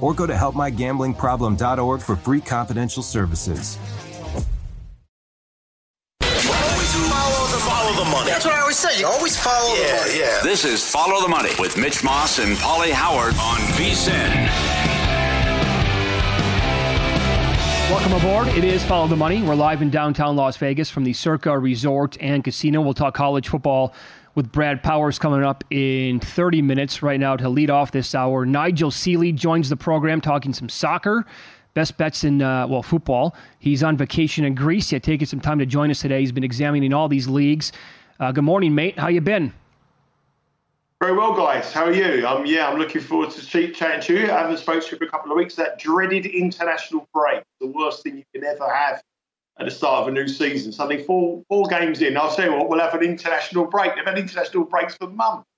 or go to helpmygamblingproblem.org for free confidential services. Follow the, follow the money. That's what I always say. You always follow the Yeah, money. yeah. This is Follow the Money with Mitch Moss and Pauly Howard on VSIN. Welcome aboard. It is Follow the Money. We're live in downtown Las Vegas from the Circa Resort and Casino. We'll talk college football with Brad Powers coming up in 30 minutes. Right now, to lead off this hour, Nigel Seeley joins the program talking some soccer. Best bets in, uh, well, football. He's on vacation in Greece. He had taken some time to join us today. He's been examining all these leagues. Uh, good morning, mate. How you been? Very well, guys. How are you? Um, yeah, I'm looking forward to chatting to you. I haven't spoken to you for a couple of weeks. That dreaded international break, the worst thing you can ever have at the start of a new season. Suddenly, four four games in, I'll tell you what, we'll have an international break. They've had international breaks for months.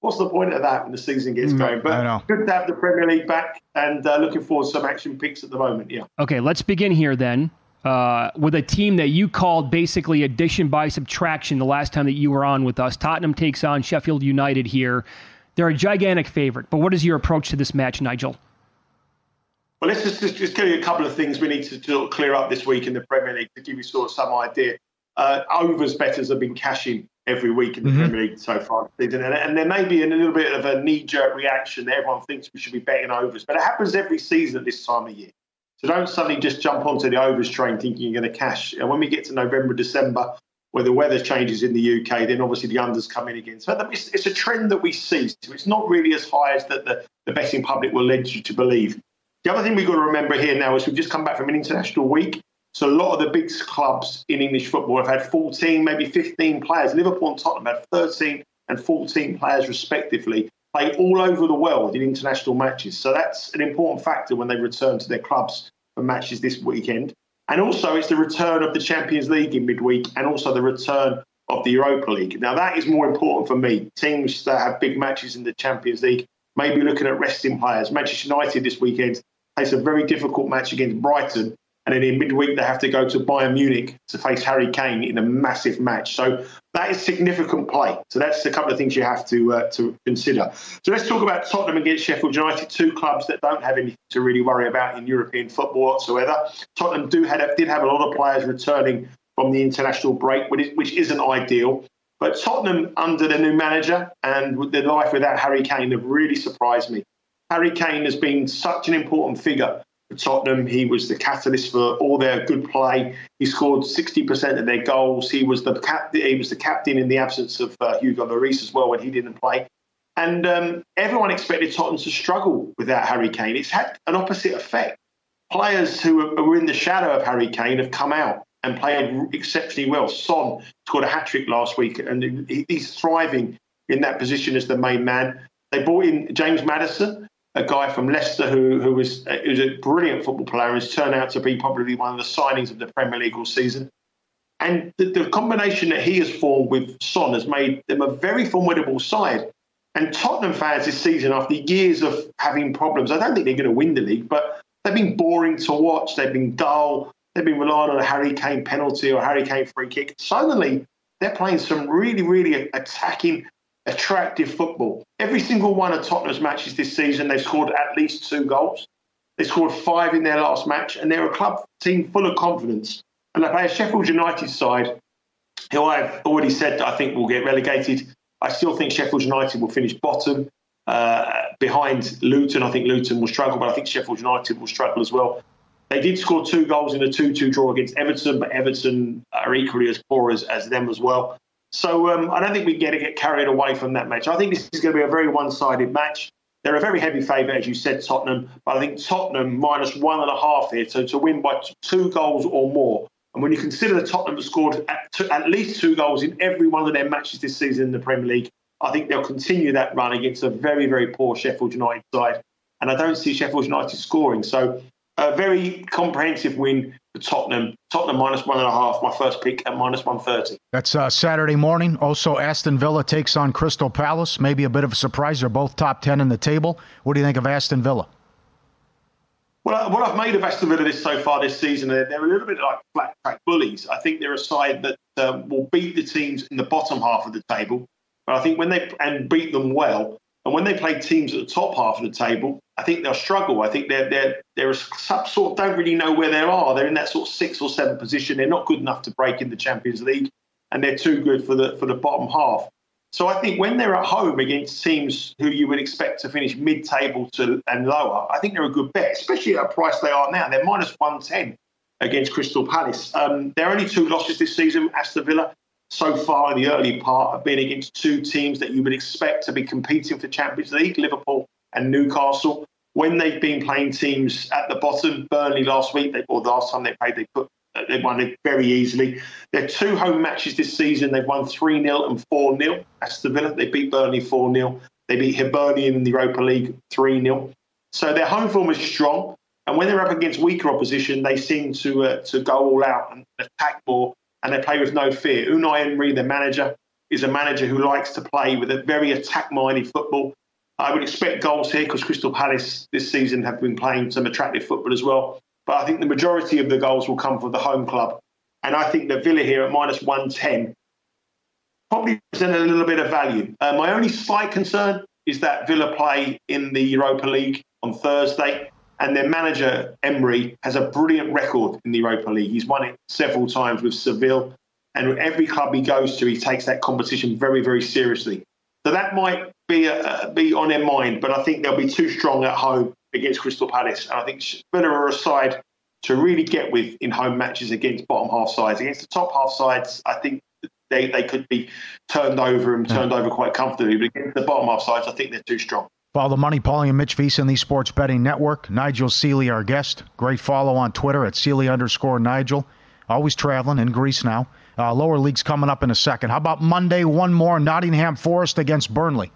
What's the point of that when the season gets Mm, going? But good to have the Premier League back, and uh, looking forward to some action picks at the moment. Yeah. Okay, let's begin here then uh, with a team that you called basically addition by subtraction the last time that you were on with us. Tottenham takes on Sheffield United here. They're a gigantic favorite, but what is your approach to this match, Nigel? Well, let's just, just, just tell you a couple of things we need to sort of clear up this week in the Premier League to give you sort of some idea. Uh, overs betters have been cashing every week in the Premier League so far this season, and, and there may be a little bit of a knee-jerk reaction. That everyone thinks we should be betting overs, but it happens every season at this time of year. So don't suddenly just jump onto the overs train thinking you're going to cash. And when we get to November, December, where the weather changes in the UK, then obviously the unders come in again. So it's, it's a trend that we see. So it's not really as high as that the, the betting public will lead you to believe. The other thing we've got to remember here now is we've just come back from an international week. So a lot of the big clubs in English football have had 14, maybe 15 players. Liverpool and Tottenham had 13 and 14 players respectively play all over the world in international matches. So that's an important factor when they return to their clubs for matches this weekend. And also, it's the return of the Champions League in midweek and also the return of the Europa League. Now, that is more important for me. Teams that have big matches in the Champions League may be looking at resting players. Manchester United this weekend face a very difficult match against Brighton. And then in midweek, they have to go to Bayern Munich to face Harry Kane in a massive match. So that is significant play. So that's a couple of things you have to uh, to consider. So let's talk about Tottenham against Sheffield United, two clubs that don't have anything to really worry about in European football whatsoever. Tottenham do had, did have a lot of players returning from the international break, which, which isn't ideal. But Tottenham, under the new manager and with their life without Harry Kane, have really surprised me. Harry Kane has been such an important figure for Tottenham. He was the catalyst for all their good play. He scored 60% of their goals. He was the cap- he was the captain in the absence of uh, Hugo Lloris as well when he didn't play. And um, everyone expected Tottenham to struggle without Harry Kane. It's had an opposite effect. players who were in the shadow of Harry Kane have come out and played exceptionally well. Son scored a hat trick last week, and he's thriving in that position as the main man. They brought in James Maddison, a guy from Leicester who who was, who was a brilliant football player has turned out to be probably one of the signings of the Premier League all season. And the, the combination that he has formed with Son has made them a very formidable side. And Tottenham fans this season, after years of having problems, I don't think they're going to win the league, but they've been boring to watch. They've been dull. They've been relying on a Harry Kane penalty or Harry Kane free kick. Suddenly, they're playing some really, really attacking, attractive football. Every single one of Tottenham's matches this season, they've scored at least two goals. They scored five in their last match, and they're a club team full of confidence. And they play a Sheffield United side who I've already said I think will get relegated. I still think Sheffield United will finish bottom uh, behind Luton. I think Luton will struggle, but I think Sheffield United will struggle as well. They did score two goals in a 2 2 draw against Everton, but Everton are equally as poor as, as them as well. So um, I don't think we're going to get carried away from that match. I think this is going to be a very one sided match. They're a very heavy favourite, as you said, Tottenham, but I think Tottenham minus one and a half here so to win by two goals or more. And when you consider that Tottenham have scored at, at least two goals in every one of their matches this season in the Premier League, I think they'll continue that run against a very, very poor Sheffield United side. And I don't see Sheffield United scoring. So a very comprehensive win Tottenham. Tottenham minus one and a half, my first pick at minus 130. That's uh, Saturday morning. Also, Aston Villa takes on Crystal Palace. Maybe a bit of a surprise. They're both top 10 in the table. What do you think of Aston Villa? Well, what I've made of Aston Villa this so far this season, they're, they're a little bit like flat track bullies. I think they're a side that um, will beat the teams in the bottom half of the table, but I think when they and beat them well, and when they play teams at the top half of the table, I think they'll struggle. I think they're they're they're some sort don't really know where they are. They're in that sort of six or seven position. They're not good enough to break in the Champions League, and they're too good for the for the bottom half. So I think when they're at home against teams who you would expect to finish mid-table to and lower, I think they're a good bet, especially at a price they are now. They're minus 110 against Crystal Palace. Um, their only two losses this season, Aston Villa, so far in the early part, have been against two teams that you would expect to be competing for Champions League, Liverpool and Newcastle. When they've been playing teams at the bottom, Burnley last week, they, or the last time they played, they put they won it very easily. Their two home matches this season, they've won 3 0 and 4 0. Aston Villa, they beat Burnley 4 0. They beat Hibernian in the Europa League 3 0. So their home form is strong. And when they're up against weaker opposition, they seem to uh, to go all out and attack more, and they play with no fear. Unai Emery, the manager, is a manager who likes to play with a very attack-minded football. I would expect goals here because Crystal Palace this season have been playing some attractive football as well. But I think the majority of the goals will come from the home club. And I think that Villa here at minus 110 probably present a little bit of value. Uh, my only slight concern is that Villa play in the Europa League on Thursday. And their manager, Emery, has a brilliant record in the Europa League. He's won it several times with Seville. And every club he goes to, he takes that competition very, very seriously. So that might be, uh, be on their mind, but I think they'll be too strong at home against Crystal Palace. And I think Villa are a side to really get with in home matches against bottom half sides. Against the top half sides, I think they, they could be turned over and turned over quite comfortably. But against the bottom half sides, I think they're too strong. Follow the Money, Pauly and Mitch VSiN the Sports Betting Network. Nigel Seeley, our guest. Great follow on Twitter at Seeley underscore Nigel. Always traveling in Greece now. Uh, lower leagues coming up in a second. How about Monday? One more Nottingham Forest against Burnley.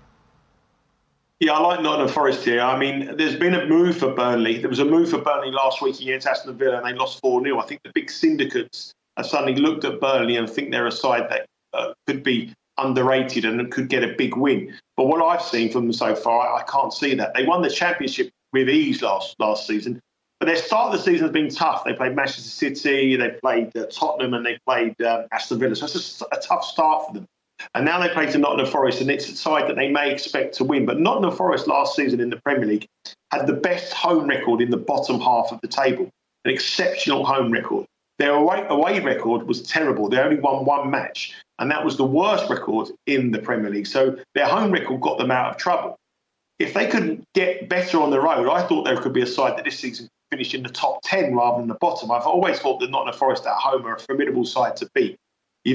Yeah, I like Nottingham Forest here. I mean, there's been a move for Burnley. There was a move for Burnley last week against Aston Villa, and they lost 4 0. I think the big syndicates have suddenly looked at Burnley and think they're a side that uh, could be underrated and could get a big win. But what I've seen from them so far, I, can't see that. They won the championship with ease last last season, but their start of the season has been tough. They played Manchester City, they played uh, Tottenham, and they played uh, Aston Villa. So it's a, a tough start for them. And now they play to Nottingham Forest, and it's a side that they may expect to win. But Nottingham Forest last season in the Premier League had the best home record in the bottom half of the table, an exceptional home record. Their away, record was terrible. They only won one match, and that was the worst record in the Premier League. So their home record got them out of trouble. If they could get better on the road, I thought there could be a side that this season could finish in the top 10 rather than the bottom. I've always thought that Nottingham Forest at home are a formidable side to beat.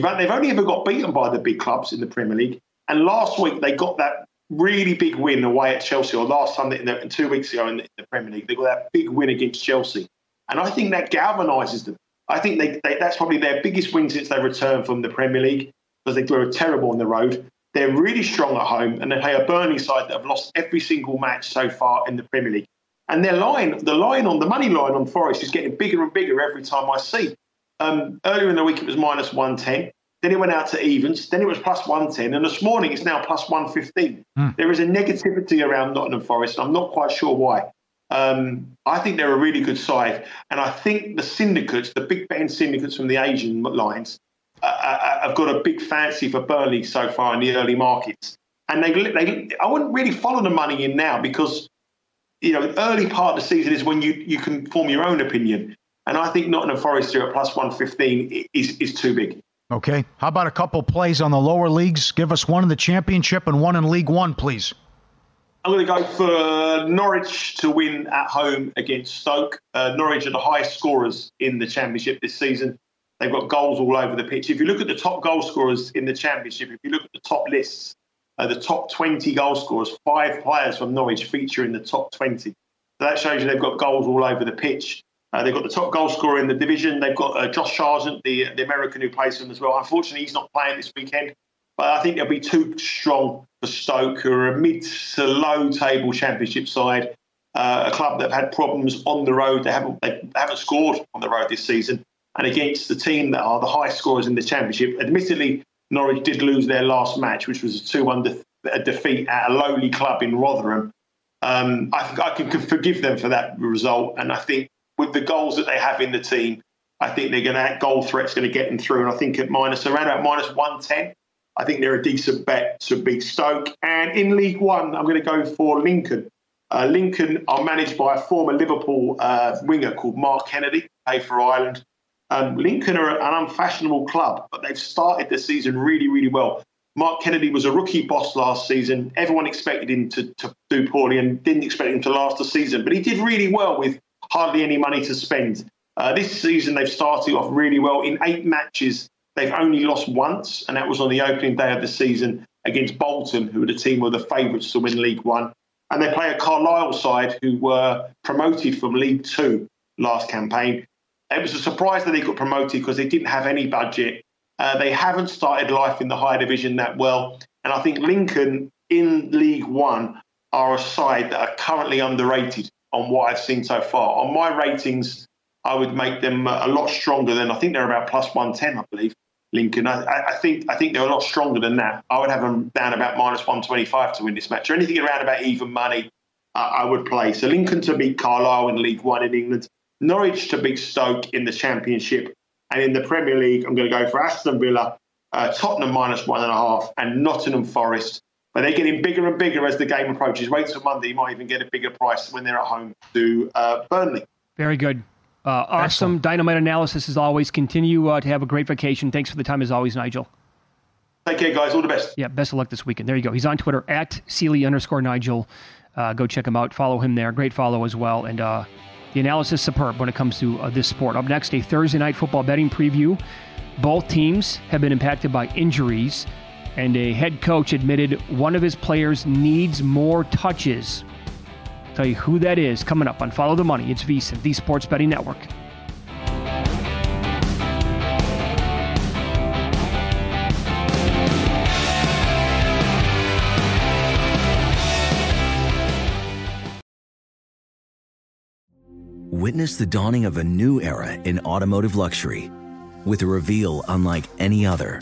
They've only ever got beaten by the big clubs in the Premier League. And last week they got that really big win away at Chelsea, or last time, two weeks ago in the, Premier League, they got that big win against Chelsea. And I think that galvanises them. I think they, they, that's probably their biggest win since they returned from the Premier League because they were terrible on the road. They're really strong at home, and they play a Burnley side that have lost every single match so far in the Premier League. And their line, the line on the money line on Forest is getting bigger and bigger every time I see. Um, earlier in the week it was minus 110. Then it went out to evens. Then it was plus 110. And this morning it's now plus 115. Mm. There is a negativity around Nottingham Forest. I'm not quite sure why. Um, I think they're a really good side. And I think the syndicates, the big betting syndicates from the Asian lines, uh, uh, uh, have got a big fancy for Burnley so far in the early markets. And they, they, I wouldn't really follow the money in now because, you know, early part of the season is when you, you can form your own opinion. And I think Nottingham Forest here at plus 115 is, is too big. Okay. How about a couple plays on the lower leagues? Give us one in the championship and one in League One, please. I'm going to go for Norwich to win at home against Stoke. Uh, Norwich are the highest scorers in the championship this season. They've got goals all over the pitch. If you look at the top goal scorers in the championship, if you look at the top lists, uh, the top 20 goal scorers, five players from Norwich feature in the top 20. So that shows you they've got goals all over the pitch. Uh, they've got the top goal scorer in the division. They've got uh, Josh Sargent, the the American who plays for them as well. Unfortunately, he's not playing this weekend, but I think they'll be too strong for Stoke, who are a mid to low table championship side, uh, a club that have had problems on the road. They haven't they haven't scored on the road this season, and against the team that are the highest scorers in the championship. Admittedly, Norwich did lose their last match, which was a two-one de- defeat at a lowly club in Rotherham. Um, I, I can forgive them for that result, and I think with the goals that they have in the team, I think they're going to goal threat's going to get them through. And I think at minus around about minus one ten, I think they're a decent bet to beat Stoke. And in League One, I'm going to go for Lincoln. Uh, Lincoln are managed by a former Liverpool uh, winger called Mark Kennedy, play for Ireland. Um, Lincoln are an unfashionable club, but they've started the season really, really well. Mark Kennedy was a rookie boss last season. Everyone expected him to, to do poorly and didn't expect him to last the season, but he did really well with hardly any money to spend. Uh, this season, they've started off really well. In eight matches, they've only lost once, and that was on the opening day of the season against Bolton, who were the team who were the favourites to win League One. And they play a Carlisle side who were promoted from League Two last campaign. It was a surprise that they got promoted because they didn't have any budget. Uh, they haven't started life in the higher division that well. And I think Lincoln in League One are a side that are currently underrated on what I've seen so far. On my ratings, I would make them a lot stronger than I think they're about plus 110, I believe. Lincoln. I, I, think I think they're a lot stronger than that. I would have them down about minus 125 to win this match, or anything around about even money. Uh, I would play. So Lincoln to beat Carlisle in League One in England, Norwich to beat Stoke in the Championship, and in the Premier League, I'm going to go for Aston Villa, uh, Tottenham minus one and a half, and Nottingham Forest but they're getting bigger and bigger as the game approaches. Wait till Monday, you might even get a bigger price when they're at home to uh, Burnley. Very good. Uh, awesome dynamite analysis as always. Continue uh, to have a great vacation. Thanks for the time as always, Nigel. Take care, guys. All the best. Yeah, best of luck this weekend. There you go. He's on Twitter at Seeley underscore Nigel. Uh, go check him out. Follow him there. Great follow as well. And uh, the analysis superb when it comes to uh, this sport. Up next, a Thursday night football betting preview. Both teams have been impacted by injuries and a head coach admitted one of his players needs more touches. I'll tell you who that is coming up on Follow the Money. It's VSIN, the Sports Betting Network. Witness the dawning of a new era in automotive luxury with a reveal unlike any other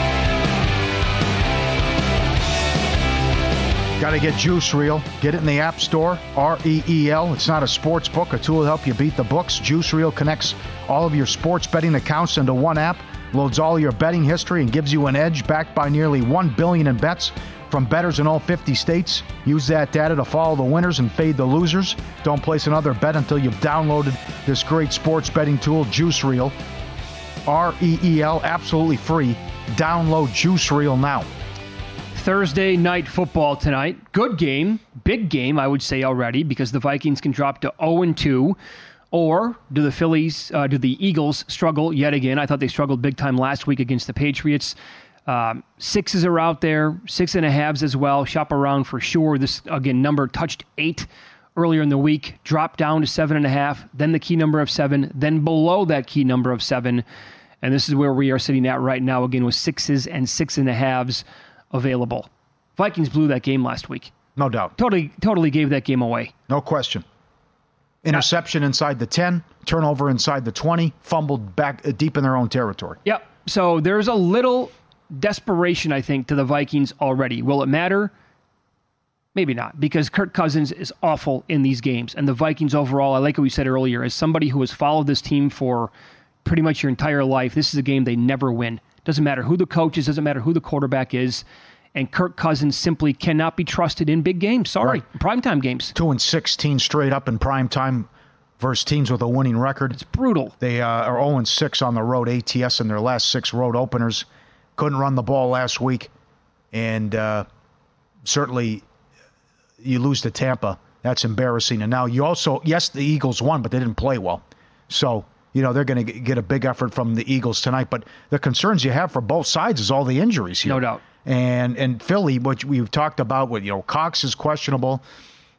Got to get Juice Reel. Get it in the App Store. R E E L. It's not a sports book, a tool to help you beat the books. Juice Reel connects all of your sports betting accounts into one app, loads all your betting history, and gives you an edge backed by nearly 1 billion in bets from bettors in all 50 states. Use that data to follow the winners and fade the losers. Don't place another bet until you've downloaded this great sports betting tool, Juice Reel. R E E L, absolutely free. Download Juice Reel now. Thursday night football tonight. Good game, big game, I would say already, because the Vikings can drop to 0 and 2. Or do the Phillies, uh, do the Eagles struggle yet again? I thought they struggled big time last week against the Patriots. Um, sixes are out there, six and a halves as well. Shop around for sure. This, again, number touched eight earlier in the week, dropped down to seven and a half, then the key number of seven, then below that key number of seven. And this is where we are sitting at right now, again, with sixes and six and a halves available. Vikings blew that game last week. No doubt. Totally, totally gave that game away. No question. Interception inside the 10, turnover inside the 20, fumbled back uh, deep in their own territory. Yep. So there's a little desperation, I think, to the Vikings already. Will it matter? Maybe not, because Kirk Cousins is awful in these games. And the Vikings overall, I like what we said earlier, as somebody who has followed this team for pretty much your entire life, this is a game they never win. Doesn't matter who the coach is, doesn't matter who the quarterback is. And Kirk Cousins simply cannot be trusted in big games. Sorry, Right. primetime games. Two and 16 straight up in prime time versus teams with a winning record. It's brutal. They uh, are 0 and 6 on the road, ATS in their last six road openers. Couldn't run the ball last week. And uh, certainly you lose to Tampa. That's embarrassing. And now you also, yes, the Eagles won, but they didn't play well. So, you know, they're going to get a big effort from the Eagles tonight. But the concerns you have for both sides is all the injuries here. No doubt. And and Philly, which we've talked about with, you know, Cox is questionable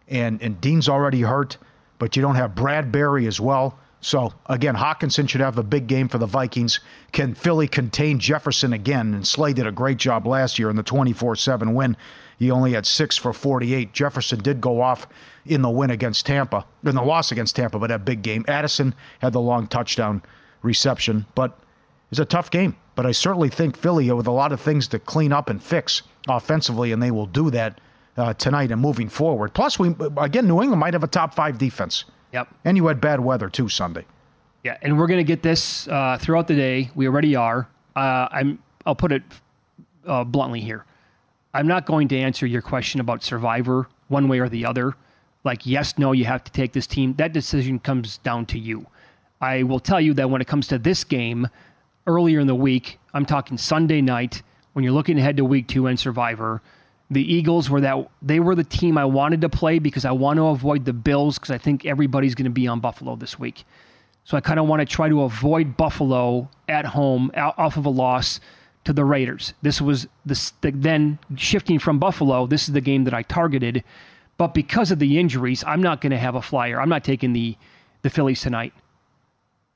and, and Dean's already hurt, but you don't have Bradbury as well. So again, Hockenson should have a big game for the Vikings. Can Philly contain Jefferson again? And Slay did a great job last year in the 24-7 win. He only had six for 48. Jefferson did go off in the win against Tampa, in the loss against Tampa, but that big game. Addison had the long touchdown reception, but it's a tough game. But I certainly think Philly with a lot of things to clean up and fix offensively, and they will do that uh, tonight and moving forward. Plus, we again, New England might have a top five defense. Yep. And you had bad weather too Sunday. Yeah, and we're going to get this uh, throughout the day. We already are. Uh, I'm. I'll put it uh, bluntly here. I'm not going to answer your question about Survivor one way or the other. Like yes, no, you have to take this team. That decision comes down to you. I will tell you that when it comes to this game, earlier in the week, I'm talking Sunday night, when you're looking ahead to week two and Survivor, the Eagles were that they were the team I wanted to play because I want to avoid the Bills because I think everybody's going to be on Buffalo this week. So I kind of want to try to avoid Buffalo at home off of a loss to the Raiders. This was this then shifting from Buffalo. This is the game that I targeted, but because of the injuries, I'm not going to have a flyer. I'm not taking the the Phillies tonight.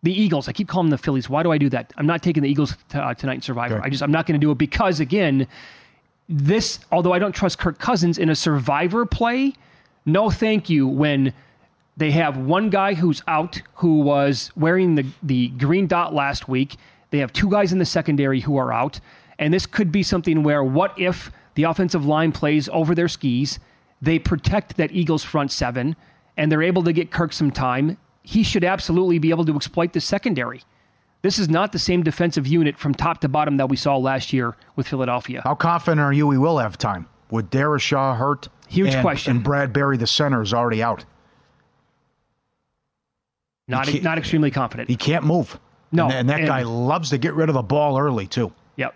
The Eagles. I keep calling them the Phillies. Why do I do that? I'm not taking the Eagles t- uh, tonight in Survivor. Okay. I just I'm not going to do it because again, this although I don't trust Kirk Cousins in a Survivor play, no thank you when they have one guy who's out who was wearing the the green dot last week they have two guys in the secondary who are out. And this could be something where what if the offensive line plays over their skis? They protect that Eagles front seven and they're able to get Kirk some time. He should absolutely be able to exploit the secondary. This is not the same defensive unit from top to bottom that we saw last year with Philadelphia. How confident are you we will have time? Would Darrisaw hurt? Huge and, question. And Bradbury, the center, is already out. Not, not extremely confident. He can't move. No, and, and that and, guy loves to get rid of the ball early too. Yep.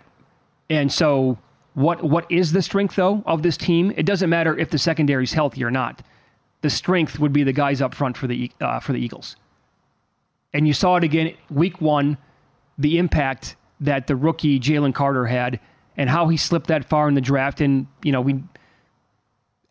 And so, what what is the strength though of this team? It doesn't matter if the secondary is healthy or not. The strength would be the guys up front for the uh, for the Eagles. And you saw it again week one, the impact that the rookie Jalen Carter had, and how he slipped that far in the draft. And you know, we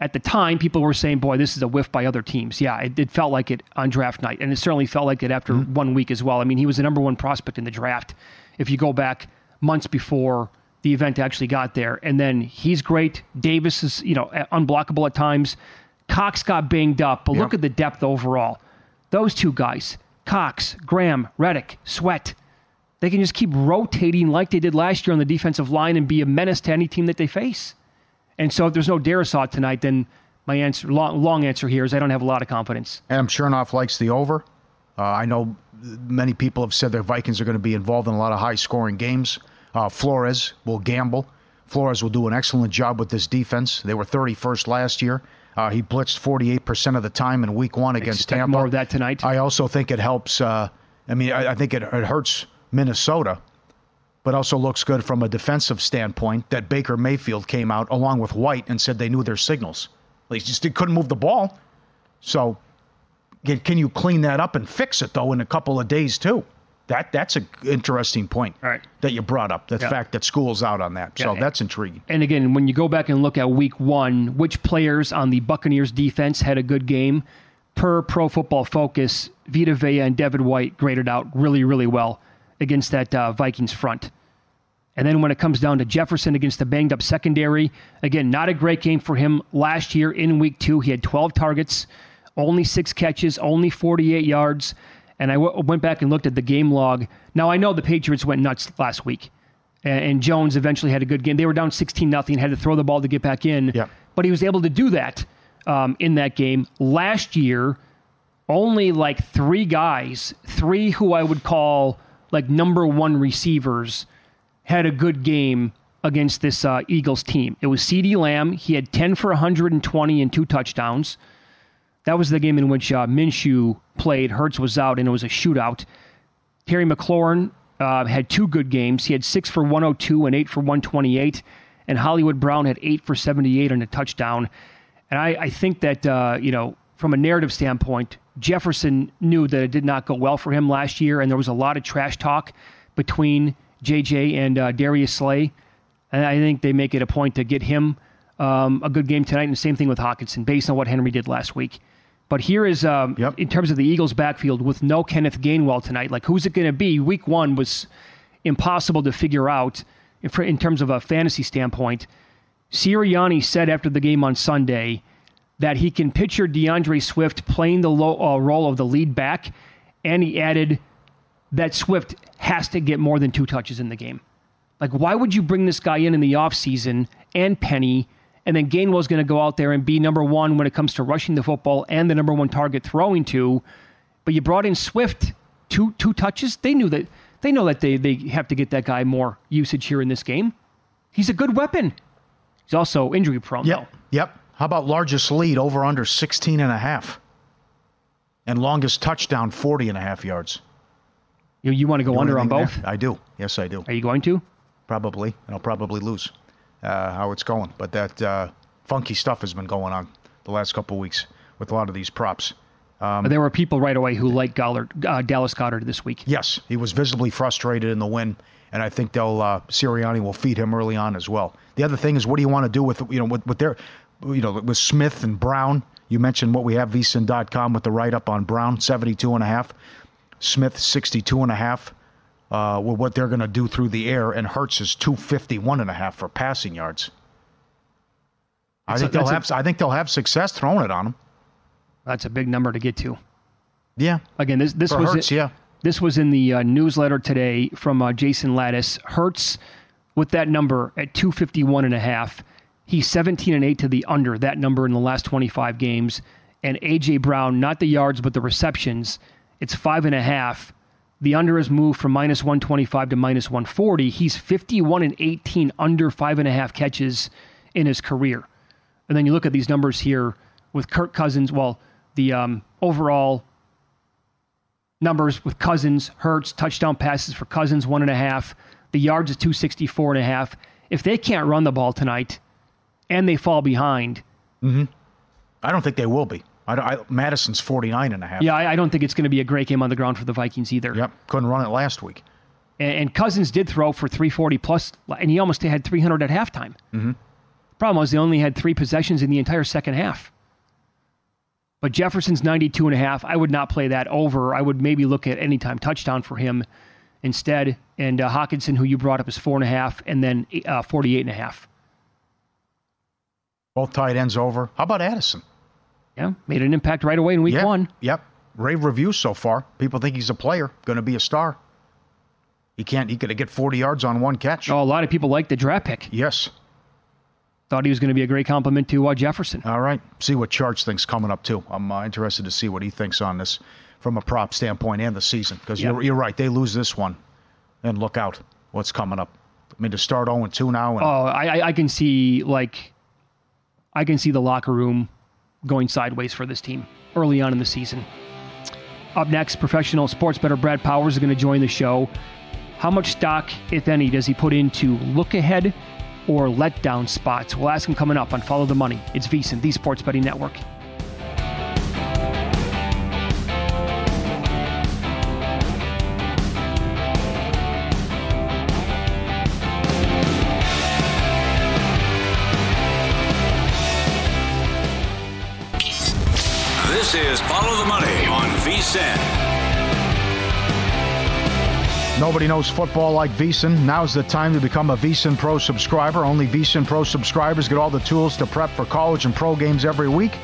at the time, people were saying, boy, this is a whiff by other teams. Yeah, it, it felt like it on draft night. And it certainly felt like it after mm-hmm. one week as well. I mean, he was the number one prospect in the draft if you go back months before the event actually got there. And then he's great. Davis is, you know, unblockable at times. Cox got banged up, but yep. look at the depth overall. Those two guys, Cox, Graham, Reddick, Sweat, they can just keep rotating like they did last year on the defensive line and be a menace to any team that they face. And so if there's no Darrisaw tonight, then my answer, long, long, answer here is I don't have a lot of confidence. Adam Chernoff likes the over. Uh, I know many people have said their Vikings are going to be involved in a lot of high scoring games. Uh, Flores will gamble. Flores will do an excellent job with this defense. They were 31st last year. Uh, he blitzed 48% of the time in week one against Expect Tampa. More of that tonight. I also think it helps. Uh, I mean, I, I think it, it hurts Minnesota but also looks good from a defensive standpoint that Baker Mayfield came out along with White and said they knew their signals. They just couldn't move the ball. So can you clean that up and fix it though in a couple of days too? That that's an interesting point right. that you brought up. The yeah. fact that school's out on that, so that's intriguing. And again, when you go back and look at Week One, which players on the Buccaneers defense had a good game? Per Pro Football Focus, Vita Vea and Devin White graded out really, really well against that uh, Vikings front. And then when it comes down to Jefferson against the banged up secondary, again, not a great game for him last year in week two. He had 12 targets, only six catches, only 48 yards. And I w- went back and looked at the game log. Now, I know the Patriots went nuts last week, and, and Jones eventually had a good game. They were down 16 nothing, had to throw the ball to get back in. Yeah. But he was able to do that um, in that game. Last year, only like three guys, three who I would call like number one receivers had a good game against this uh, Eagles team. It was CeeDee Lamb. He had 10 for 120 and two touchdowns. That was the game in which uh, Minshew played. Hurts was out, and it was a shootout. Terry McLaurin uh, had two good games. He had six for 102 and eight for 128. And Hollywood Brown had eight for 78 and a touchdown. And I, I think that, uh, you know, from a narrative standpoint, Jefferson knew that it did not go well for him last year, and there was a lot of trash talk between JJ and uh, Darius Slay. And I think they make it a point to get him um, a good game tonight, and the same thing with Hockenson, based on what Henry did last week. But here is, um, yep. in terms of the Eagles' backfield, with no Kenneth Gainwell tonight, like who's it going to be? Week one was impossible to figure out in terms of a fantasy standpoint. Sirianni said after the game on Sunday that he can picture D'Andre Swift playing the low, uh, role of the lead back, and he added that Swift has to get more than two touches in the game. Like, why would you bring this guy in in the offseason and Penny, and then Gainwell's going to go out there and be number one when it comes to rushing the football and the number one target throwing to, but you brought in Swift two two touches. They knew that they know that they they have to get that guy more usage here in this game. He's a good weapon. He's also injury prone. Yep. Though. Yep. How about largest lead over under 16 and a half? And longest touchdown 40 and a half yards. You, you want to go You under on both? there? I do. Yes, I do. Are you going to? Probably. And I'll probably lose uh, how it's going. But that uh, funky stuff has been going on the last couple of weeks with a lot of these props. Um, there were people right away who liked Goedert, uh, Dallas Goedert this week. Yes, he was visibly frustrated in the win, and I think they'll uh, Sirianni will feed him early on as well. The other thing is, what do you want to do with you know with, with their you know with Smith and Brown? You mentioned what we have vsin.com with the write up on Brown 72 and a half, Smith 62 and a half. Uh, with what they're going to do through the air, and Hurts is 251 and a half for passing yards. I That's a- think they'll have I think they'll have success throwing it on him. That's a big number to get to. Yeah. Again, this this For was Hurts, yeah. This was in the uh, newsletter today from uh, Jason Lattis. Hurts with that number at 251 and a half. He's 17 and 8 to the under that number in the last 25 games. And AJ Brown, not the yards but the receptions, it's five and a half. The under has moved from minus 125 to minus 140. He's 51 and 18 under five and a half catches in his career. And then you look at these numbers here with Kirk Cousins. Well, the um, overall numbers with Cousins, Hurts, touchdown passes for Cousins, one and a half. The yards is 264 and a half. If they can't run the ball tonight and they fall behind, hmm I don't think they will be. I, I, Madison's 49 and a half. yeah, I, I don't think it's going to be a great game on the ground for the Vikings either. Yep. Couldn't run it last week. And, and Cousins did throw for 340 plus, and he almost had 300 at halftime. Mm-hmm. Problem was they only had three possessions in the entire second half. But Jefferson's 92 and a half. I would not play that over. I would maybe look at anytime touchdown for him instead. And uh, Hockenson, who you brought up, is four and a half, and then uh, 48 and a half. Both tight ends over. How about Addison? Yeah, made an impact right away in week Yep, one. Yep. Rave reviews so far. People think he's a player, going to be a star. He can't. He could get 40 yards on one catch. Oh, a lot of people like the draft pick. Yes. Thought he was going to be a great compliment to uh, Jefferson. All right. See what Charge thinks coming up too. I'm uh, interested to see what he thinks on this from a prop standpoint and the season because Yep. you're, you're right. They lose this one, and look out what's coming up. I mean, to start 0 2 now. And, Oh, I, I- I can see like, I can see the locker room going sideways for this team early on in the season. Up next, professional sports better Brad Powers is going to join the show. How much stock, if any, does he put into look ahead or letdown spots? We'll ask him coming up on Follow the Money. It's VSiN, the Sports Betting Network. Nobody knows football like VSiN. Now's the time to become a VSiN Pro subscriber. Only VSiN Pro subscribers get all the tools to prep for college and pro games every week.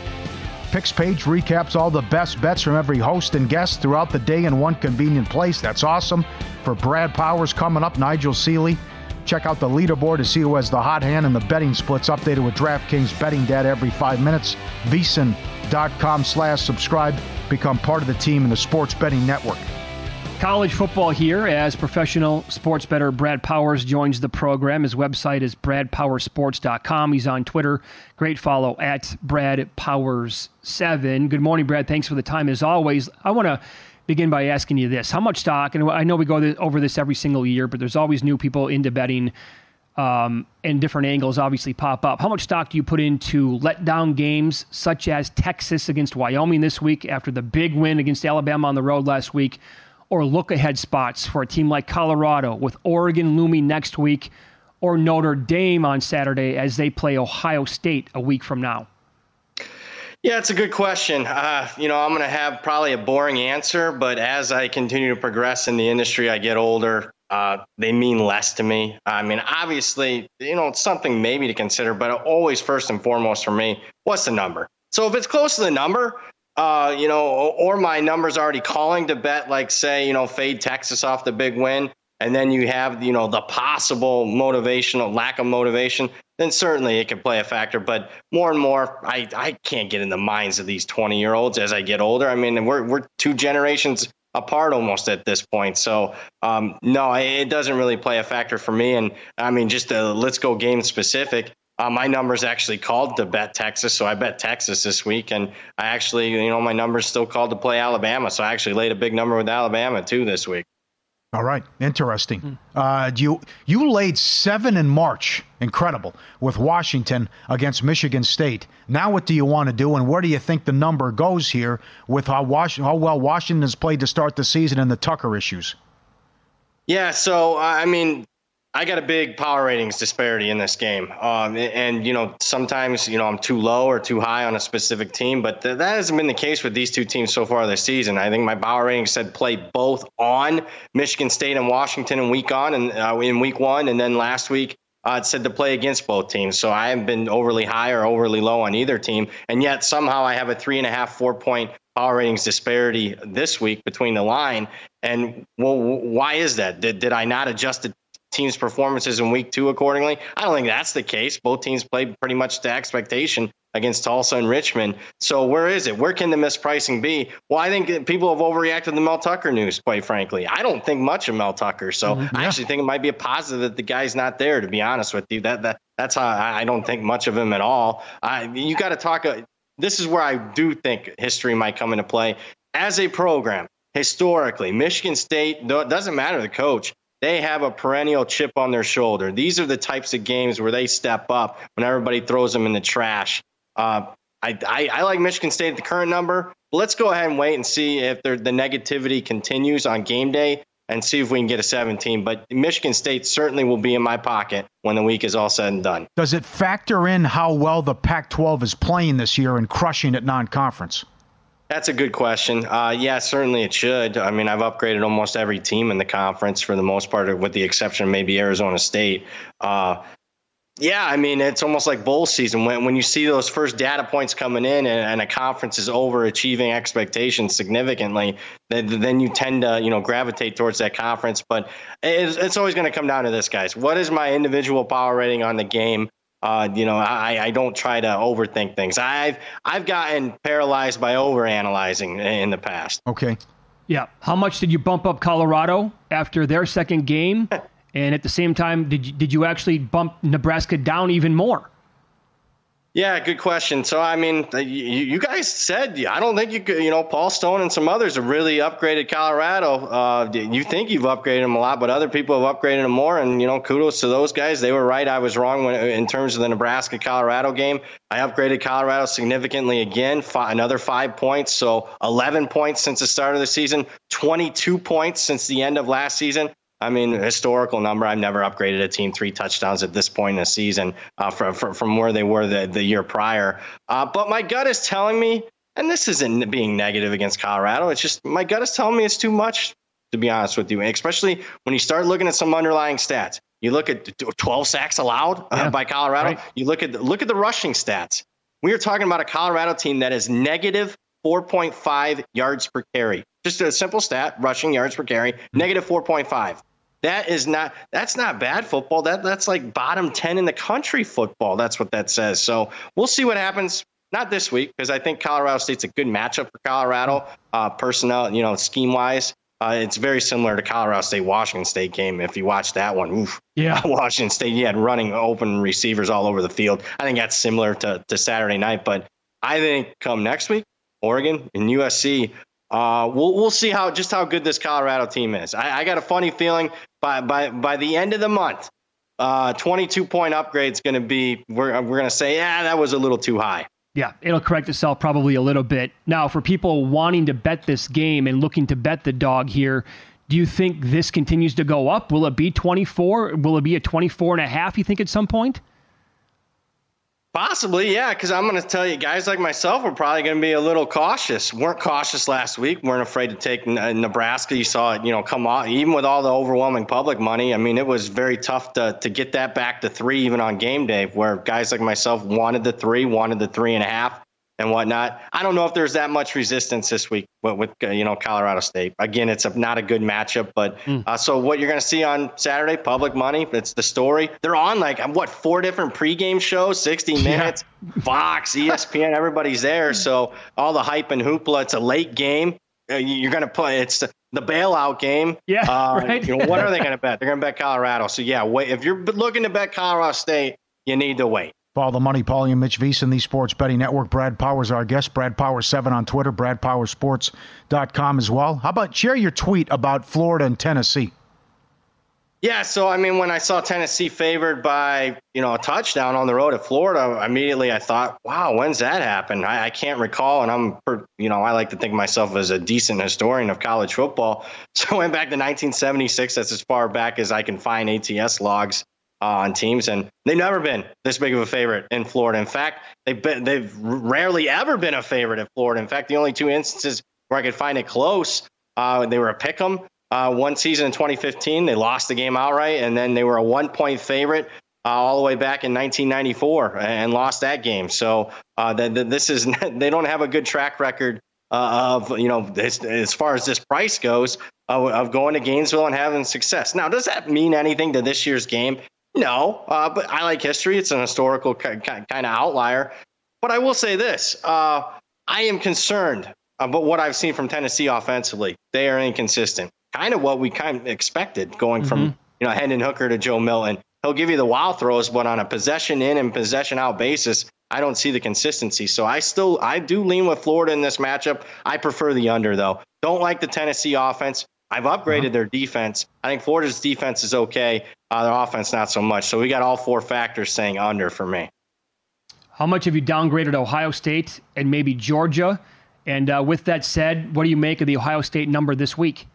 Picks page recaps all the best bets from every host and guest throughout the day in one convenient place. That's awesome. For Brad Powers coming up, Nigel Seeley. Check out the leaderboard to see who has the hot hand and the betting splits updated with DraftKings betting data every five minutes. VSiN.com slash subscribe. Become part of the team in the sports betting network. College football here as professional sports better Brad Powers joins the program. His website is bradpowersports.com. He's on Twitter. Great follow at Brad Powers7. Good morning, Brad. Thanks for the time. As always, I want to begin by asking you this. How much stock, and I know we go over this every single year, but there's always new people into betting um, and different angles obviously pop up. How much stock do you put into letdown games such as Texas against Wyoming this week after the big win against Alabama on the road last week, or look ahead spots for a team like Colorado with Oregon looming next week, or Notre Dame on Saturday as they play Ohio State a week from now? Yeah, it's a good question. Uh, you know, I'm going to have probably a boring answer, but as I continue to progress in the industry, I get older. Uh, they mean less to me. I mean, obviously, you know, it's something maybe to consider, but always first and foremost for me, what's the number? So if it's close to the number, uh, you know, or my number's already calling to bet, like say, you know, fade Texas off the big win, and then you have, you know, the possible motivational lack of motivation, then certainly it could play a factor. But more and more, I, I can't get in the minds of these 20 year olds as I get older. I mean, we're, we're two generations apart almost at this point. So, um, no, it doesn't really play a factor for me. And I mean, just uh let's go game specific. Uh, my numbers actually called to bet Texas, so I bet Texas this week, and I actually, you know, my numbers still called to play Alabama, so I actually laid a big number with Alabama too this week. All right, interesting. Uh, you you laid seven in March, incredible, with Washington against Michigan State. Now, what do you want to do, and where do you think the number goes here with how Was- how well Washington has played to start the season and the Tucker issues? Yeah, so I mean, I got a big power ratings disparity in this game. Um, and, you know, sometimes, you know, I'm too low or too high on a specific team, but th- that hasn't been the case with these two teams so far this season. I think my power ratings said play both on Michigan State and Washington in week on and uh, in week one. And then last week, uh, it said to play against both teams. So I haven't been overly high or overly low on either team. And yet somehow I have a three and a half, four point power ratings disparity this week between the line. And well, why is that? Did, did I not adjust the teams' performances in week two accordingly. I don't think that's the case. Both teams played pretty much to expectation against Tulsa and Richmond. So where is it? Where can the mispricing be? Well, I think people have overreacted to the Mel Tucker news, quite frankly. I don't think much of Mel Tucker. So mm-hmm. yeah. I actually think it might be a positive that the guy's not there, to be honest with you. That that that's how I, don't think much of him at all. I, you got to talk. Uh, this is where I do think history might come into play. As a program, historically, Michigan State, It doesn't matter the coach, they have a perennial chip on their shoulder. These are the types of games where they step up when everybody throws them in the trash. Uh, I, I, I, like Michigan State at the current number. But let's go ahead and wait and see if the negativity continues on game day and see if we can get a 17. But Michigan State certainly will be in my pocket when the week is all said and done. Does it factor in how well the Pac 12 is playing this year and crushing at non conference? That's a good question. Uh, yeah, certainly it should. I mean, I've upgraded almost every team in the conference for the most part, with the exception of maybe Arizona State. Uh, yeah, I mean, it's almost like bowl season when, when you see those first data points coming in and, and a conference is overachieving expectations significantly, then, then you tend to, you know, gravitate towards that conference. But it's, it's always going to come down to this, guys. What is my individual power rating on the game? Uh, you know, I, I don't try to overthink things. I've I've gotten paralyzed by overanalyzing in the past. Okay. Yeah. How much did you bump up Colorado after their second game? and at the same time, did you, did you actually bump Nebraska down even more? Yeah, good question. So, I mean, you, you guys said I don't think you could. You know, Paul Stone and some others have really upgraded Colorado. Uh, you think you've upgraded them a lot, but other people have upgraded them more. And you know, kudos to those guys. They were right. I was wrong when, in terms of the Nebraska Colorado game. I upgraded Colorado significantly again, five, another five points. So 11 points since the start of the season, 22 points since the end of last season. I mean, historical number. I've never upgraded a team three touchdowns at this point in the season uh, from, from, from where they were the, the year prior. Uh, but my gut is telling me, and this isn't being negative against Colorado. It's just my gut is telling me it's too much, to be honest with you. And especially when you start looking at some underlying stats. You look at 12 sacks allowed uh, yeah, by Colorado. Right. You look at look at the rushing stats. We are talking about a Colorado team that is negative 4.5 yards per carry. Just a simple stat, rushing yards per carry, negative 4.5. That is not that's not bad football. That that's like bottom 10 in the country football. That's what that says. So we'll see what happens. Not this week because I think Colorado State's a good matchup for Colorado uh, personnel, you know, scheme wise. Uh, it's very similar to Colorado State Washington State game. If you watch that one, oof, yeah, Washington State, you had running open receivers all over the field. I think that's similar to, to Saturday night. But I think come next week, Oregon and USC, uh, we'll we'll see how just how good this Colorado team is. I, I got a funny feeling by by by the end of the month, uh, 22 point upgrade is going to be. We're we're going to say, yeah, that was a little too high. Yeah, it'll correct itself probably a little bit. Now, for people wanting to bet this game and looking to bet the dog here, do you think this continues to go up? Will it be 24? Will it be a 24 and a half, you think, at some point? Possibly, yeah, because I'm going to tell you, guys like myself are probably going to be a little cautious. weren't cautious last week. weren't afraid to take uh, Nebraska. You saw it, you know, come on. Even with all the overwhelming public money, I mean, it was very tough to to get that back to three, even on game day, where guys like myself wanted the three, wanted the three and a half and whatnot. I don't know if there's that much resistance this week with, with uh, you know Colorado State. Again, it's a, not a good matchup, but mm. uh, so what you're going to see on Saturday, public money. It's the story. They're on like what four different pregame shows, 60 minutes, yeah. Fox, ESPN, everybody's there. So all the hype and hoopla. It's a late game. Uh, you're going to play. It's the, the bailout game. Yeah, uh, right. you know what are they going to bet? They're going to bet Colorado. So yeah, wait. If you're looking to bet Colorado State, you need to wait. Follow the money, Pauly and Mitch VSiN, the Sports Betting Network. Brad Powers, our guest. Brad Powers7 on Twitter, BradPowersports.com as well. How about share your tweet about Florida and Tennessee? Yeah, so I mean, when I saw Tennessee favored by you know a touchdown on the road at Florida, immediately I thought, "Wow, when's that happen?" I, I can't recall, and I'm you know I like to think of myself as a decent historian of college football, so I went back to 1976. That's as far back as I can find ATS logs on teams, and they've never been this big of a favorite in Florida. In fact, they've been, they've rarely ever been a favorite in Florida. In fact, the only two instances where I could find it close, uh, they were a pick 'em uh, one season in 2015, they lost the game outright, and then they were a one point favorite uh, all the way back in 1994 and lost that game. So uh, the, the, this is they don't have a good track record uh, of you know as, as, far as this price goes of, of, going to Gainesville and having success. Now, does that mean anything to this year's game? No, uh, but I like history. It's an historical kind of outlier. But I will say this: uh, I am concerned about what I've seen from Tennessee offensively. They are inconsistent kind of what we kind of expected going mm-hmm. from you know Hendon Hooker to Joe Milton. He'll give you the wild throws, but on a possession in and possession out basis, I don't see the consistency. So I still I do lean with Florida in this matchup. I prefer the under though. Don't like the Tennessee offense. I've upgraded uh-huh. their defense. I think Florida's defense is okay. Uh, their offense not so much. So we got all four factors saying under for me. How much have you downgraded Ohio State and maybe Georgia? And uh, with that said, what do you make of the Ohio State number this week?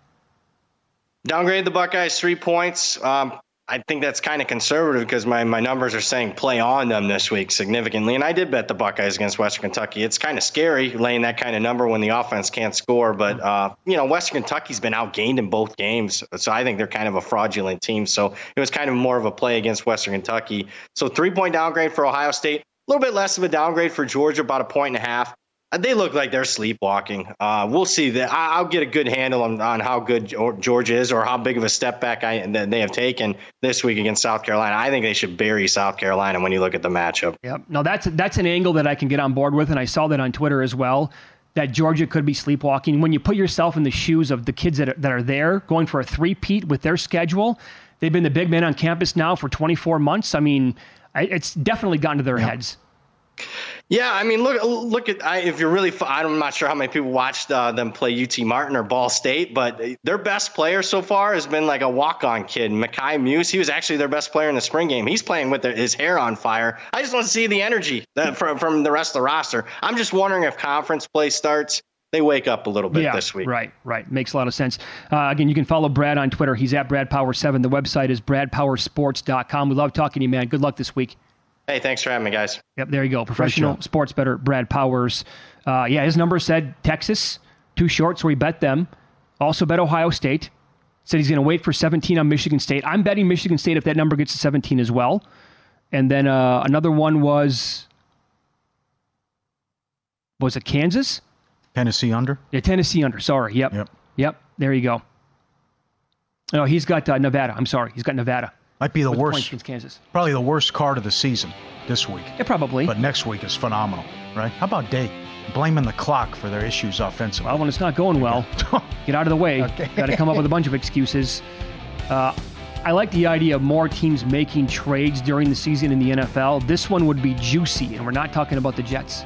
Downgrade the Buckeyes three points. Um, I think that's kind of conservative because my, my numbers are saying play on them this week significantly. And I did bet the Buckeyes against Western Kentucky. It's kind of scary laying that kind of number when the offense can't score. But, uh, you know, Western Kentucky's been outgained in both games. So I think they're kind of a fraudulent team. So it was kind of more of a play against Western Kentucky. So three point downgrade for Ohio State. A little bit less of a downgrade for Georgia, about a point and a half. Uh, they look like they're sleepwalking. Uh, we'll see that. I'll get a good handle on, on how good Georgia is or how big of a step back I, that they have taken this week against South Carolina. I think they should bury South Carolina when you look at the matchup. Yep. No, that's that's an angle that I can get on board with, and I saw that on Twitter as well. That Georgia could be sleepwalking. When you put yourself in the shoes of the kids that are, that are there, going for a three-peat with their schedule, they've been the big man on campus now for 24 months. I mean, it's definitely gotten to their yep. heads. Yeah, I mean, look, look at I, if you're really. I'm not sure how many people watched uh, them play UT Martin or Ball State, but their best player so far has been like a walk-on kid, Mekhi Mews. He was actually their best player in the spring game. He's playing with his hair on fire. I just want to see the energy that, from from the rest of the roster. I'm just wondering if conference play starts they wake up a little bit yeah, this week. Right, right. Makes a lot of sense. Uh, again, you can follow Brad on Twitter. He's at BradPower7. The website is BradPowerSports.com. We love talking to you, man. Good luck this week. Hey, thanks for having me, guys. Yep, there you go. Professional sports better Brad Powers. Uh, yeah, his number said Texas, too short, so we bet them. Also bet Ohio State. Said he's going to wait for 17 on Michigan State. I'm betting Michigan State if that number gets to 17 as well. And then uh, another one was was it Kansas? Tennessee under. Yeah, Tennessee under. Sorry. Yep. Yep. Yep. There you go. No, he's got uh, Nevada. I'm sorry. He's got Nevada. Might be the worst. Against Kansas. Probably the worst card of the season this week. Yeah, probably. But next week is phenomenal, right? How about Day? Blaming the clock for their issues offensively. Well, when it's not going well, get out of the way. Okay. Got to come up with a bunch of excuses. Uh, I like the idea of more teams making trades during the season in the NFL. This one would be juicy, and we're not talking about the Jets.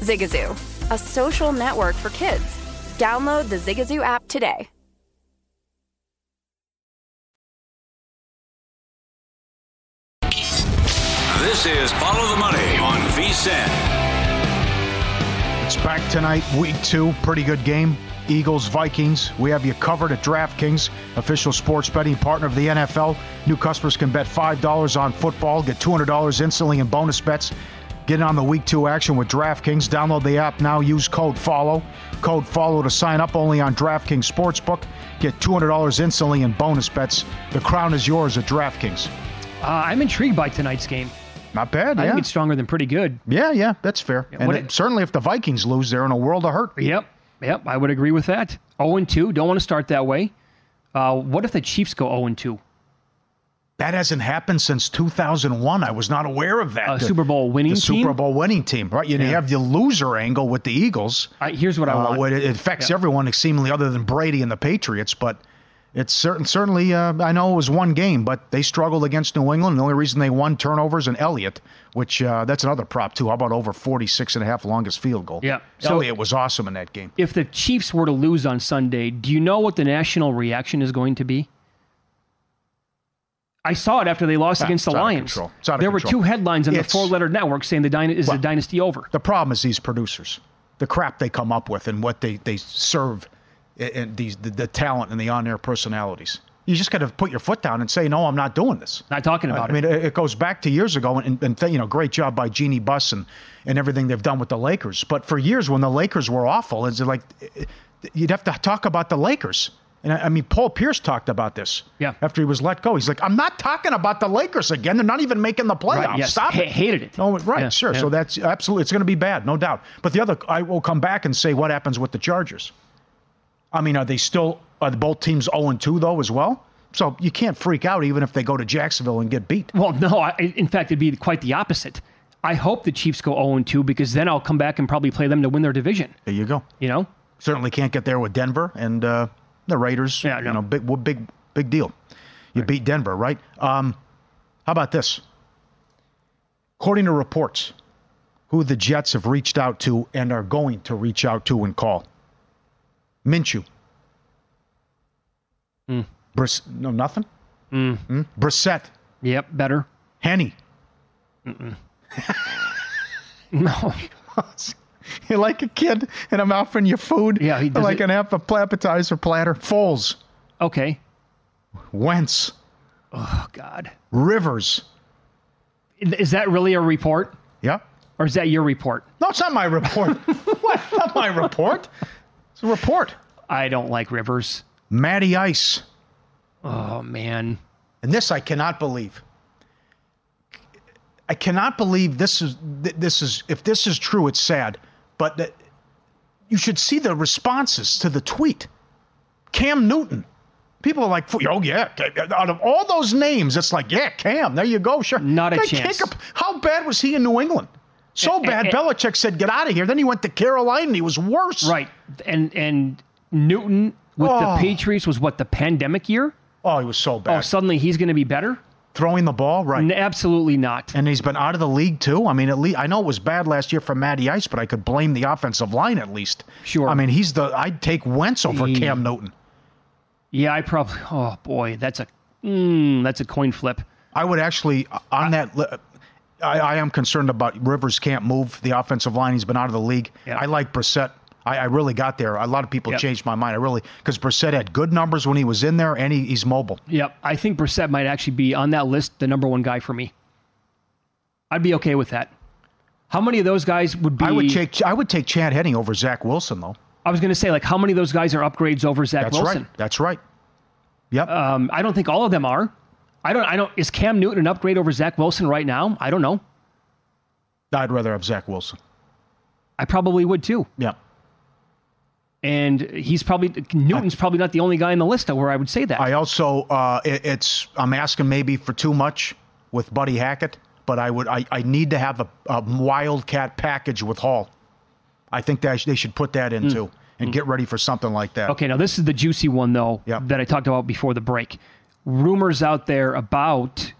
Zigazoo, a social network for kids. Download the Zigazoo app today. This is Follow the Money on VSiN. It's back tonight, week two. Pretty good game. Eagles, Vikings. We have you covered at DraftKings, official sports betting partner of the NFL. New customers can bet $5 on football, get $200 instantly in bonus bets. Get on the week two action with DraftKings. Download the app now. Use code FOLLOW. Code FOLLOW to sign up only on DraftKings Sportsbook. Get $200 instantly in bonus bets. The crown is yours at DraftKings. Uh, I'm intrigued by tonight's game. Not bad. I yeah. think it's stronger than pretty good. Yeah, yeah, that's fair. Yeah, and it- it- certainly, if the Vikings lose, they're in a world of hurt. Yep. Yep. I would agree with that. 0 and 2. Don't want to start that way. Uh, what if the Chiefs go 0 and 2? That hasn't happened since 2001. I was not aware of that. A The- Super Bowl winning the team? Super Bowl winning team, right? You, know, you have the loser angle with the Eagles. Uh, here's what I uh, want. it, it affects Yeah. everyone, seemingly other than Brady and the Patriots. But it's certain, certainly, uh, I know it was one game, but they struggled against New England. The only reason they won turnovers and Elliott, which uh, that's another prop too. How about over 46 and a half longest field goal? Yeah. So- Elliott was awesome in that game. If the Chiefs were to lose on Sunday, do you know what the national reaction is going to be? I saw it after they lost Ah, against the it's out of Lions. control. It's out of there were two headlines on It's- the four-letter network saying the dyna- is Well- the dynasty over. The problem is these producers, the crap they come up with, and what they they serve, and these the, the talent and the on-air personalities. You just got to put your foot down and say, no, I'm not doing this. Not talking about I mean, it. it, it goes back to years ago, and, and th- you know, great job by Jeanie Buss and, and everything they've done with the Lakers. But for years, when the Lakers were awful, it's like eh, you'd have to talk about the Lakers. And I, I mean, Paul Pierce talked about this. Yeah. After he was let go, he's like, I'm not talking about the Lakers again. They're not even making the playoffs. Right, yes. Stop Ha- it. hated it. No, right, Yeah, sure. yeah. So that's absolutely, it's going to be bad, no doubt. But the other, I will come back and say what happens with the Chargers. I mean, are they still, are both teams 0 2, though, as well? So you can't freak out even if they go to Jacksonville and get beat. Well, no. I, in fact, it'd be quite the opposite. I hope the Chiefs go 0 2 because then I'll come back and probably play them to win their division. There you go. You know? Certainly can't get there with Denver and uh, the Raiders. Yeah, you know, big, big, big deal. You beat Denver, right? Um, how about this? According to reports, who the Jets have reached out to and are going to reach out to and call. Minshew. Hmm. Briss, no, nothing? Mm. Hmm? Brissett. Yep, better. Henne. No. You're like a kid, and I'm offering you food. Yeah, he does like it- an app- appetizer platter. Foles. Okay. Wentz. Oh, God. Rivers. Is that really a report? Yeah. Or is that your report? No, it's not my report. what? Not my report. It's a report. I don't like Rivers. Matty Ice. Oh man. And this I cannot believe. I cannot believe this is this is if this is true, it's sad. But that you should see the responses to the tweet. Cam Newton. People are like, oh yeah, out of all those names, it's like, yeah, Cam, there you go, sure. Not a They chance. How bad was he in New England? So Eh, bad, eh. Belichick said, get out of here. Then he went to Carolina and he was worse. Right. And and Newton with Oh. the Patriots was what the pandemic year? Oh, he was so bad. Oh, suddenly he's going to be better? Throwing the ball, right. N- absolutely not. And he's been out of the league too. I mean, at least I know it was bad last year for Matty Ice, but I could blame the offensive line at least. Sure. I mean, he's the I'd take Wentz over Yeah. Cam Newton. Yeah, I probably. Oh boy, that's a mm, that's a coin flip. I would actually on that. I, I am concerned about Rivers can't move the offensive line. He's been out of the league. Yeah. I like Brissett. I, I really got there. A lot of people Yep. changed my mind. I really because Brissett had good numbers when he was in there, and he, he's mobile. Yep, I think Brissett might actually be on that list, the number one guy for me. I'd be okay with that. How many of those guys would be? I would take I would take Chad Henne over Zach Wilson though. I was going to say, like, how many of those guys are upgrades over Zach Wilson? That's Wilson? right. That's right. Yep. Um, I don't think all of them are. I don't. I don't. Is Cam Newton an upgrade over Zach Wilson right now? I don't know. I'd rather have Zach Wilson. I probably would too. Yeah. And he's probably Newton's probably not the only guy in the list where I would say that. I also uh, it, it's I'm asking maybe for too much with Buddy Hackett, but I would I, I need to have a, a wildcat package with Hall. I think that they should put that in too and get ready for something like that. Okay, now this is the juicy one though that I talked about before the break. Rumors out there about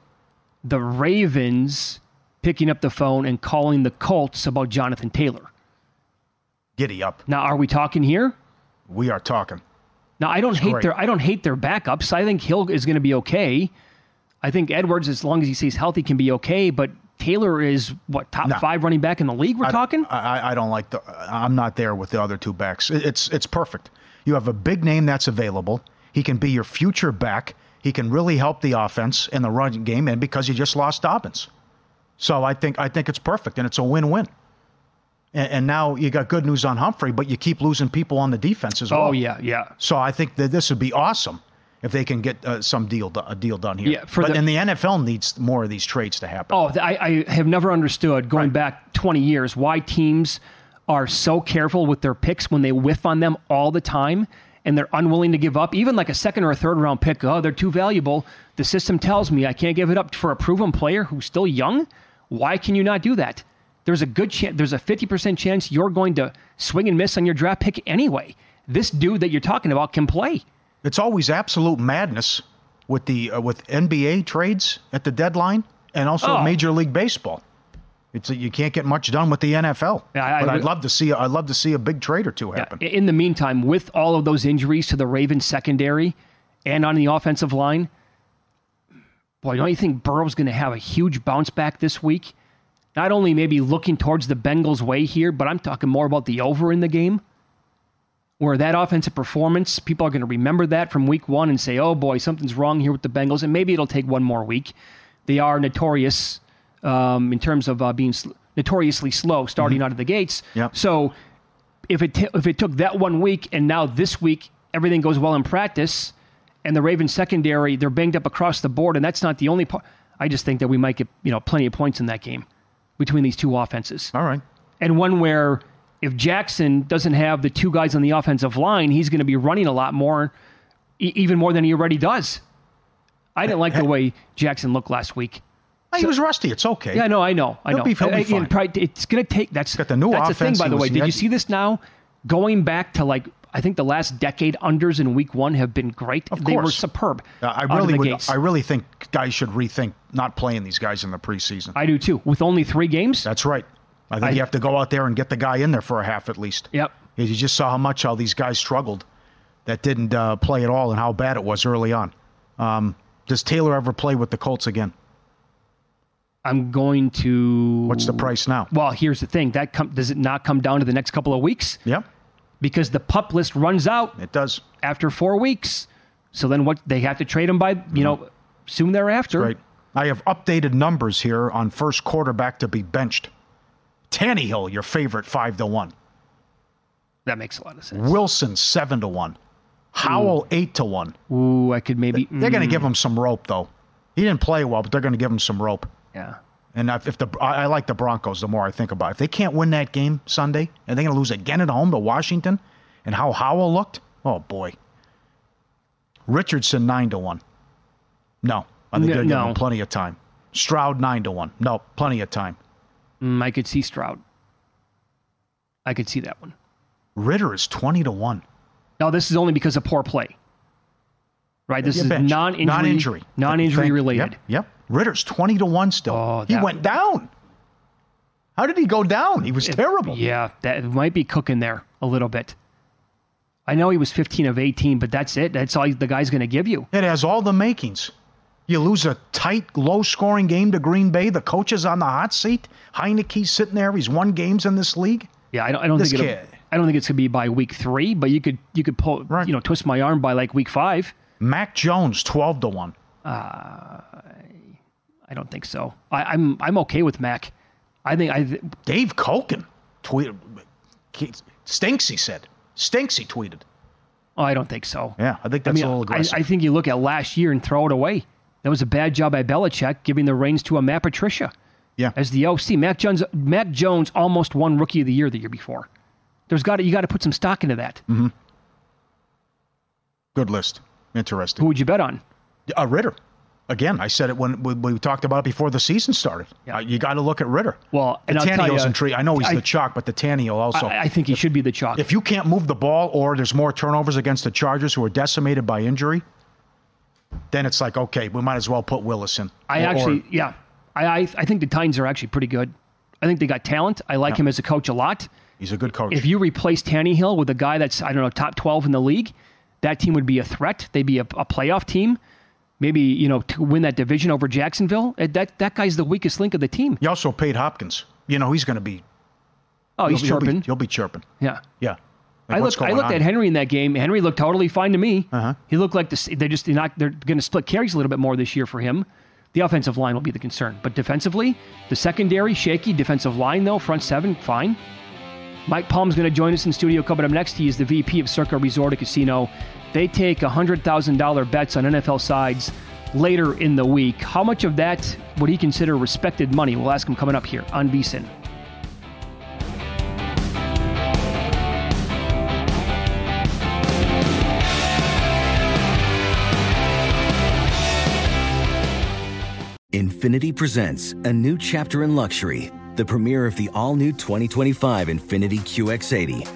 the Ravens picking up the phone and calling the Colts about Jonathan Taylor. Giddy up. Now, are we talking here? We are talking. Now, I don't It's hate great. their I don't hate their backups. I think Hill is going to be okay. I think Edwards, as long as he stays healthy, can be okay. But Taylor is what top No. five running back in the league. We're I- talking. I, I don't like the. I'm not there with the other two backs. It's it's perfect. You have a big name that's available. He can be your future back. He can really help the offense in the running game, and because you just lost Dobbins, so I think I think it's perfect, and it's a win-win. And, and now you got good news on Humphrey, but you keep losing people on the defense as well. Oh yeah, yeah. So I think that this would be awesome if they can get uh, some deal a deal done here. Yeah, for but the- and the NFL needs more of these trades to happen. Oh, I, I have never understood going back 20 years why teams are so careful with their picks when they whiff on them all the time and they're unwilling to give up, even like a second or a third round pick. Oh, they're too valuable. The system tells me I can't give it up for a proven player who's still young. Why can you not do that? There's a good chance, there's a 50% chance you're going to swing and miss on your draft pick anyway. This dude that you're talking about can play. It's always absolute madness with the uh, with NBA trades at the deadline and also Oh. Major League Baseball. It's you can't get much done with the NFL. Yeah, I- but I- I'd love to see I'd love to see a big trade or two happen. In the meantime, with all of those injuries to the Ravens secondary and on the offensive line, boy, don't you think Burrow's going to have a huge bounce back this week? Not only maybe looking towards the Bengals' way here, but I'm talking more about the over in the game. Where that offensive performance, people are going to remember that from week one and say, oh boy, something's wrong here with the Bengals. And maybe it'll take one more week. They are notorious um, in terms of uh, being sl- notoriously slow starting out of the gates. Yep. So if it t- if it took that one week and now this week everything goes well in practice, and the Ravens secondary they're banged up across the board, and that's not the only part. I just think that we might get you know plenty of points in that game between these two offenses. All right. And one where if Jackson doesn't have the two guys on the offensive line, he's going to be running a lot more, e- even more than he already does. I didn't like the way Jackson looked last week. He was rusty. It's okay. Yeah, no, I know, I know. be- he'll be fine. it's going to take. That's Got the new that's offense. the thing, by the way. Did you see this now? Going back to like I think the last decade unders in week one have been great. Of they were superb. Uh, I really would. gates. I really think guys should rethink not playing these guys in the preseason. I do too. With only three games. That's right. I think I- you have to go out there and get the guy in there for a half at least. Yep. You just saw how much all these guys struggled that didn't uh, play at all and how bad it was early on. Um, does Taylor ever play with the Colts again? I'm going to. What's the price now? Well, here's the thing. That com- does it not come down to the next couple of weeks? Yep. Because the pup list runs out It does. after four weeks. So then what? They have to trade him by you know soon thereafter. Right. I have updated numbers here on first quarterback to be benched. Tannehill, your favorite, five to one. That makes a lot of sense. Wilson, seven to one. Howell eight to one. Ooh, I could maybe. They're going to mm, give him some rope though. He didn't play well, but they're going to give him some rope. Yeah. And if the I I like the Broncos, the more I think about it. If they can't win that game Sunday, and they're going to lose again at home to Washington, and how Howell looked, oh boy. Richardson nine to one. No, I think No- they're giving no. plenty of time. Stroud nine to one. No, plenty of time. Mm, I could see Stroud. I could see that one. Ridder is twenty to one. Now, this is only because of poor play. Right? This is non-injury, non-injury, non-injury related. Yep, yep. Ridder's twenty to one still. Oh, he went down. How did he go down? He was terrible. Yeah, that might be cooking there a little bit. I know he was 15 of 18, but that's it. That's all the guy's going to give you. It has all the makings. You lose a tight, low-scoring game to Green Bay. The coach is on the hot seat. Heineke's sitting there. He's won games in this league. Yeah, I don't, I don't think kid. I don't think it's going to be by week three, but you could you could pull you know twist my arm by like week five. Mac Jones, twelve to one. Uh, I don't think so. I, I'm I'm okay with Mac. I think I th- Dave Cokin tweeted. Stinks, he said. Stinks, he tweeted. oh, I don't think so. Yeah, I think that's I mean, a little aggressive. I, I think you look at last year and throw it away. That was a bad job by Belichick giving the reins to a Matt Patricia. Yeah. As the OC, Mac Jones, Mac Jones almost won Rookie of the Year the year before. There's got to, you got to put some stock into that. hmm Good list. Interesting. Who would you bet on? Uh, Ridder. Again, I said it when we, we talked about it before the season started. Uh, you got to look at Ridder. Well, and I'll Tannehill's intrigued. I know he's I- the chalk, but the Tannehill also. I, I think he should be the chalk. if you can't move the ball or there's more turnovers against the Chargers who are decimated by injury, then it's like, okay, we might as well put Willis in. I or- actually, yeah, I, I I think the Titans are actually pretty good. I think they got talent. I like Yeah. him as a coach a lot. he's a good coach. If you replace Tannehill with a guy that's I don't know top twelve in the league, that team would be a threat. They'd be a, a playoff team. Maybe you know to win that division over Jacksonville. Uh, That that guy's the weakest link of the team. you also paid Hopkins. You know, he's going to be. Oh, he's be- chirping. He'll be chirping. Yeah. Yeah. Like, I looked. I looked on? at Henry in that game. Henry looked totally fine to me. Uh-huh. He looked like the, they're just they're not. They're going to split carries a little bit more this year for him. The offensive line will be the concern, but defensively, the secondary shaky. Defensive line though, front seven fine. Mike Palm's going to join us in studio coming up next. He is the VP of Circa Resort and Casino. They take hundred thousand dollar bets on NFL sides later in the week. How much of that would he consider respected money? We'll ask him coming up here on VSiN. Infiniti presents a new chapter in luxury, the premiere of the all new 2025 Infiniti QX80,